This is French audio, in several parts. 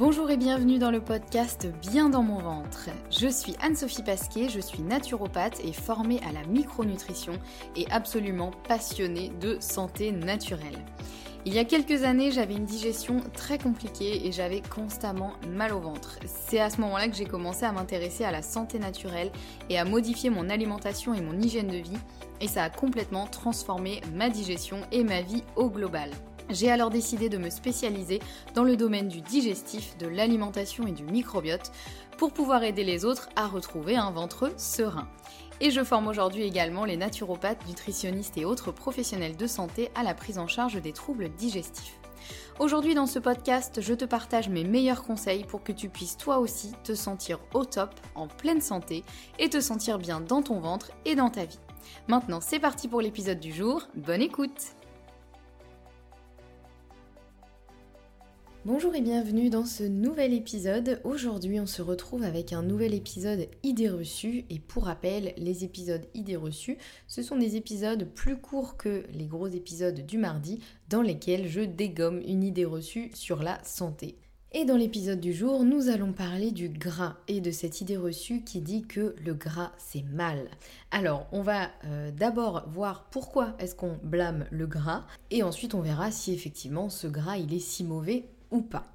Bonjour et bienvenue dans le podcast Bien dans mon ventre. Je suis Anne-Sophie Pasquet, je suis naturopathe et formée à la micronutrition et absolument passionnée de santé naturelle. Il y a quelques années, j'avais une digestion très compliquée et j'avais constamment mal au ventre. C'est à ce moment-là que j'ai commencé à m'intéresser à la santé naturelle et à modifier mon alimentation et mon hygiène de vie et ça a complètement transformé ma digestion et ma vie au global. J'ai alors décidé de me spécialiser dans le domaine du digestif, de l'alimentation et du microbiote pour pouvoir aider les autres à retrouver un ventre serein. Et je forme aujourd'hui également les naturopathes, nutritionnistes et autres professionnels de santé à la prise en charge des troubles digestifs. Aujourd'hui dans ce podcast, je te partage mes meilleurs conseils pour que tu puisses toi aussi te sentir au top, en pleine santé et te sentir bien dans ton ventre et dans ta vie. Maintenant c'est parti pour l'épisode du jour, bonne écoute Bonjour et bienvenue dans ce nouvel épisode. Aujourd'hui on se retrouve avec un nouvel épisode idées reçues et pour rappel les épisodes idées reçues ce sont des épisodes plus courts que les gros épisodes du mardi dans lesquels je dégomme une idée reçue sur la santé. Et dans l'épisode du jour, nous allons parler du gras et de cette idée reçue qui dit que le gras c'est mal. Alors, on va euh, d'abord voir pourquoi est-ce qu'on blâme le gras et ensuite on verra si effectivement ce gras il est si mauvais pas.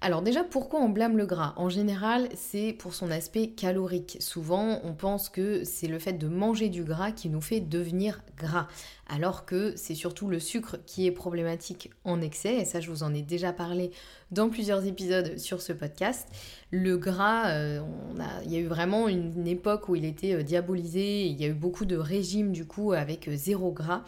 Alors déjà, pourquoi on blâme le gras? En général, c'est pour son aspect calorique. Souvent, on pense que c'est le fait de manger du gras qui nous fait devenir gras, alors que c'est surtout le sucre qui est problématique en excès, et ça je vous en ai déjà parlé dans plusieurs épisodes sur ce podcast. Le gras, euh, il y a eu vraiment une, époque où il était euh, diabolisé, il y a eu beaucoup de régimes du coup avec euh, zéro gras.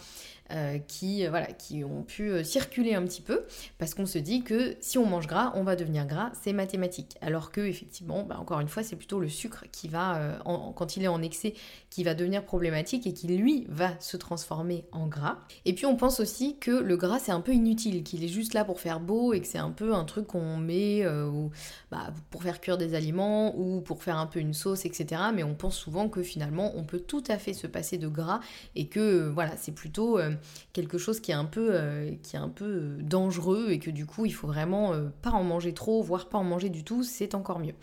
Euh, qui, euh, voilà, qui ont pu euh, circuler un petit peu, parce qu'on se dit que si on mange gras, on va devenir gras, c'est mathématique. Alors que effectivement, bah, encore une fois, c'est plutôt le sucre qui va, quand il est en excès, qui va devenir problématique et qui lui va se transformer en gras. Et puis on pense aussi que le gras c'est un peu inutile, qu'il est juste là pour faire beau et que c'est un peu un truc qu'on met bah, pour faire cuire des aliments ou pour faire un peu une sauce, etc. Mais on pense souvent que finalement on peut tout à fait se passer de gras et que voilà, c'est plutôt quelque chose qui est un peu, euh, qui est un peu euh, dangereux et que du coup il faut vraiment euh, pas en manger trop, voire pas en manger du tout, c'est encore mieux.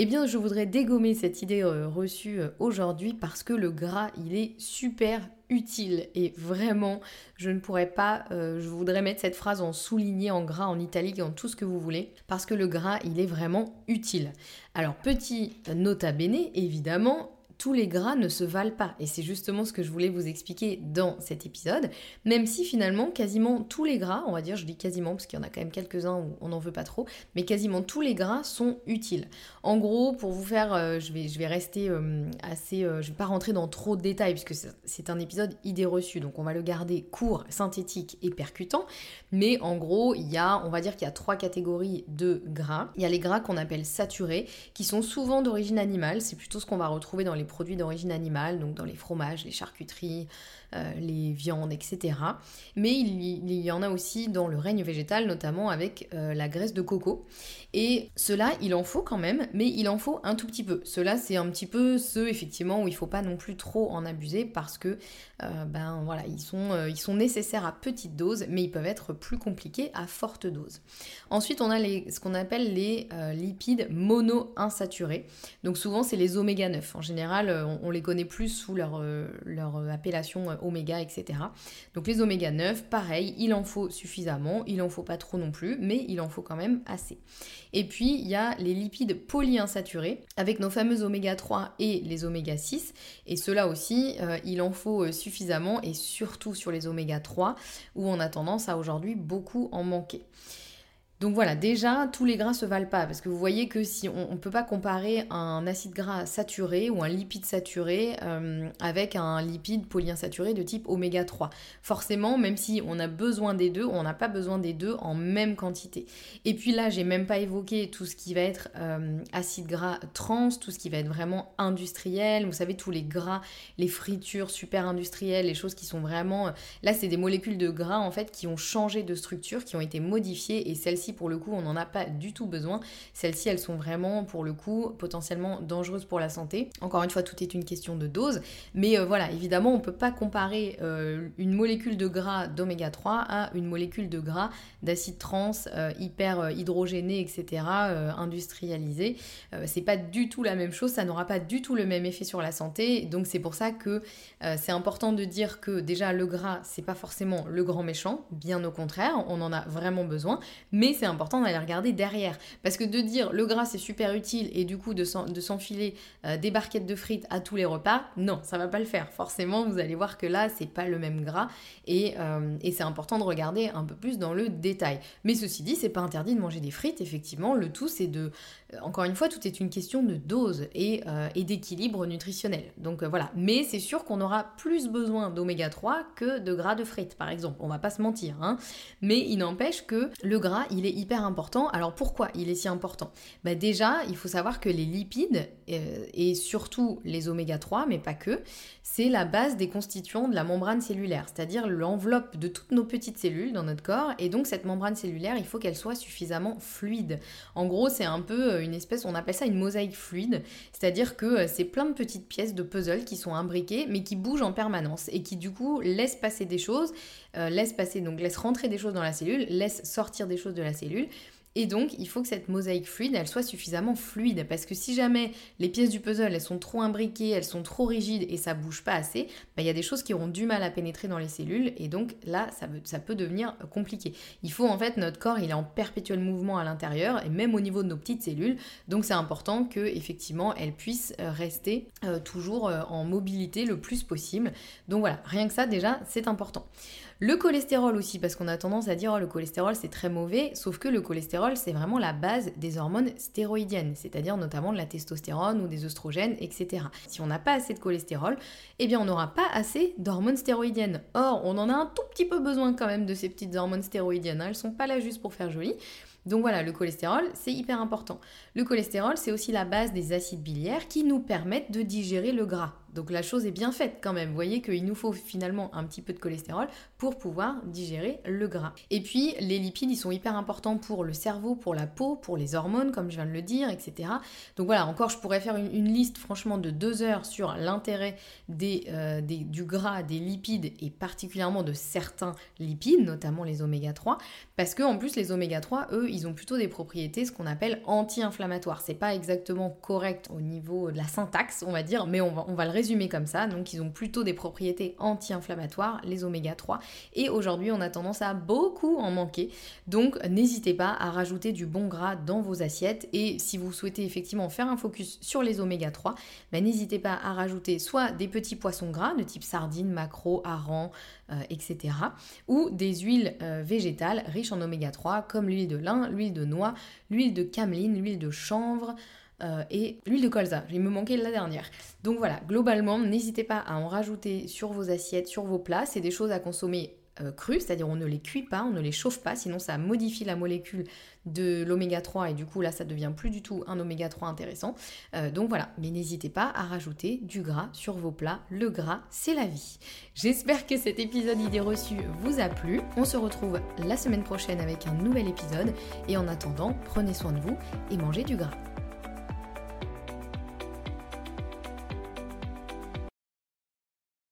Eh bien, je voudrais dégommer cette idée reçue aujourd'hui parce que le gras, il est super utile et vraiment, je ne pourrais pas, je voudrais mettre cette phrase en souligné, en gras, en italique, en tout ce que vous voulez, parce que le gras, il est vraiment utile. Alors, petit nota bene, évidemment, tous les gras ne se valent pas. Et c'est justement ce que je voulais vous expliquer dans cet épisode. Même si finalement, quasiment tous les gras, on va dire, je dis quasiment parce qu'il y en a quand même quelques-uns où on n'en veut pas trop, mais quasiment tous les gras sont utiles. En gros, pour vous faire, euh, je, vais, je vais rester euh, assez, euh, je vais pas rentrer dans trop de détails puisque c'est un épisode idée reçue, donc on va le garder court, synthétique et percutant. Mais en gros, il y a, on va dire qu'il y a trois catégories de gras. Il y a les gras qu'on appelle saturés, qui sont souvent d'origine animale. C'est plutôt ce qu'on va retrouver dans les produits d'origine animale, donc dans les fromages, les charcuteries, euh, les viandes, etc. Mais il y, en a aussi dans le règne végétal, notamment avec euh, la graisse de coco. Et cela, il en faut quand même, mais il en faut un tout petit peu. Cela, c'est un petit peu ceux, effectivement, où il faut pas non plus trop en abuser parce que, euh, ben voilà, ils sont, ils sont nécessaires à petite dose, mais ils peuvent être plus compliqués à forte dose. Ensuite, on a ce qu'on appelle les lipides mono-insaturés. Donc souvent, c'est les oméga 9. En général, on, les connaît plus sous leur appellation oméga, etc. Donc les oméga 9, pareil, il en faut suffisamment, il en faut pas trop non plus, mais il en faut quand même assez. Et puis il y a les lipides polyinsaturés avec nos fameux oméga 3 et les oméga 6. Et cela aussi, il en faut suffisamment et surtout sur les oméga 3 où on a tendance à aujourd'hui beaucoup en manquer. Donc voilà, déjà, tous les gras se valent pas, parce que vous voyez que si on ne peut pas comparer un acide gras saturé ou un lipide saturé euh, avec un lipide polyinsaturé de type oméga 3. Forcément, même si on a besoin des deux, on n'a pas besoin des deux en même quantité. Et puis là, j'ai même pas évoqué tout ce qui va être euh, acide gras trans, tout ce qui va être vraiment industriel. Vous savez, tous les gras, les fritures super industrielles, les choses qui sont vraiment... Euh, là, c'est des molécules de gras, en fait, qui ont changé de structure, qui ont été modifiées, et celles-ci pour le coup, on n'en a pas du tout besoin. Celles-ci, elles sont vraiment, pour le coup, potentiellement dangereuses pour la santé. Encore une fois, tout est une question de dose. Mais euh, voilà, évidemment, on ne peut pas comparer euh, une molécule de gras d'oméga 3 à une molécule de gras d'acide trans euh, hyper hydrogéné, etc., industrialisé. c'est pas du tout la même chose, ça n'aura pas du tout le même effet sur la santé. Donc c'est pour ça que c'est important de dire que déjà le gras, c'est pas forcément le grand méchant, bien au contraire, on en a vraiment besoin, mais c'est important d'aller regarder derrière. Parce que de dire le gras c'est super utile et du coup de s'enfiler euh, des barquettes de frites à tous les repas, non, ça va pas le faire. Forcément, vous allez voir que là, c'est pas le même gras et, euh, et c'est important de regarder un peu plus dans le détail. Mais ceci dit, c'est pas interdit de manger des frites, effectivement. Le tout, c'est de. Euh, encore une fois, tout est une question de dose et, et d'équilibre nutritionnel. Donc voilà. Mais c'est sûr qu'on aura plus besoin d'oméga 3 que de gras de frites, par exemple. On va pas se mentir. Hein. Mais il n'empêche que le gras, il est hyper important. Alors pourquoi il est si important? Bah Déjà, il faut savoir que les lipides, euh, et surtout les oméga 3, mais pas que, c'est la base des constituants de la membrane cellulaire, c'est-à-dire l'enveloppe de toutes nos petites cellules dans notre corps. Et donc cette membrane cellulaire, il faut qu'elle soit suffisamment fluide. En gros, c'est un peu euh, une espèce, on appelle ça une mosaïque fluide, c'est-à-dire que euh, c'est plein de petites pièces de puzzle qui sont imbriquées, mais qui bougent en permanence et qui du coup laissent passer des choses, laissent passer, donc laissent rentrer des choses dans la cellule, laissent sortir des choses de la cellule. Et donc, il faut que cette mosaïque fluide, elle soit suffisamment fluide. Parce que si jamais les pièces du puzzle, elles sont trop imbriquées, elles sont trop rigides et ça bouge pas assez, bah, il y a des choses qui auront du mal à pénétrer dans les cellules. Et donc, là, ça, peut devenir compliqué. Il faut, en fait, notre corps, il est en perpétuel mouvement à l'intérieur, et même au niveau de nos petites cellules. Donc, c'est important que, effectivement, elles puissent euh, rester euh, toujours euh, en mobilité le plus possible. Donc, voilà, rien que ça, déjà, c'est important. Le cholestérol aussi, parce qu'on a tendance à dire oh, le cholestérol c'est très mauvais, sauf que le cholestérol c'est vraiment la base des hormones stéroïdiennes, c'est-à-dire notamment de la testostérone ou des oestrogènes, etc. Si on n'a pas assez de cholestérol, eh bien on n'aura pas assez d'hormones stéroïdiennes. Or, on en a un tout petit peu besoin quand même de ces petites hormones stéroïdiennes, hein. elles sont pas là juste pour faire joli. Donc voilà, le cholestérol, c'est hyper important. Le cholestérol, c'est aussi la base des acides biliaires qui nous permettent de digérer le gras. Donc la chose est bien faite quand même. Vous voyez qu'il nous faut finalement un petit peu de cholestérol pour pouvoir digérer le gras. Et puis les lipides, ils sont hyper importants pour le cerveau, pour la peau, pour les hormones, comme je viens de le dire, etc. Donc voilà, encore je pourrais faire une, liste franchement de deux heures sur l'intérêt euh, du gras, des lipides et particulièrement de certains lipides, notamment les oméga 3, parce que en plus les oméga 3, eux, ils ont plutôt des propriétés, ce qu'on appelle anti-inflammatoires. C'est pas exactement correct au niveau de la syntaxe, on va dire, mais on va, le résumer comme ça. Donc ils ont plutôt des propriétés anti-inflammatoires, les oméga 3. Et aujourd'hui, on a tendance à beaucoup en manquer. Donc n'hésitez pas à rajouter du bon gras dans vos assiettes. Et si vous souhaitez effectivement faire un focus sur les oméga 3, ben, n'hésitez pas à rajouter soit des petits poissons gras de type sardines, maquereau, hareng, euh, etc. Ou des huiles euh, végétales riches en oméga 3 comme l'huile de lin, l'huile de noix, l'huile de cameline, l'huile de chanvre. Euh, et l'huile de colza. Il me manquait la dernière. Donc voilà, globalement, n'hésitez pas à en rajouter sur vos assiettes, sur vos plats. C'est des choses à consommer euh, c'est-à-dire on ne les cuit pas, on ne les chauffe pas, sinon ça modifie la molécule de l'oméga 3 et du coup là ça devient plus du tout un oméga 3 intéressant. Euh, donc voilà, mais n'hésitez pas à rajouter du gras sur vos plats. Le gras, c'est la vie. J'espère que cet épisode idée reçue vous a plu. On se retrouve la semaine prochaine avec un nouvel épisode et en attendant, prenez soin de vous et mangez du gras.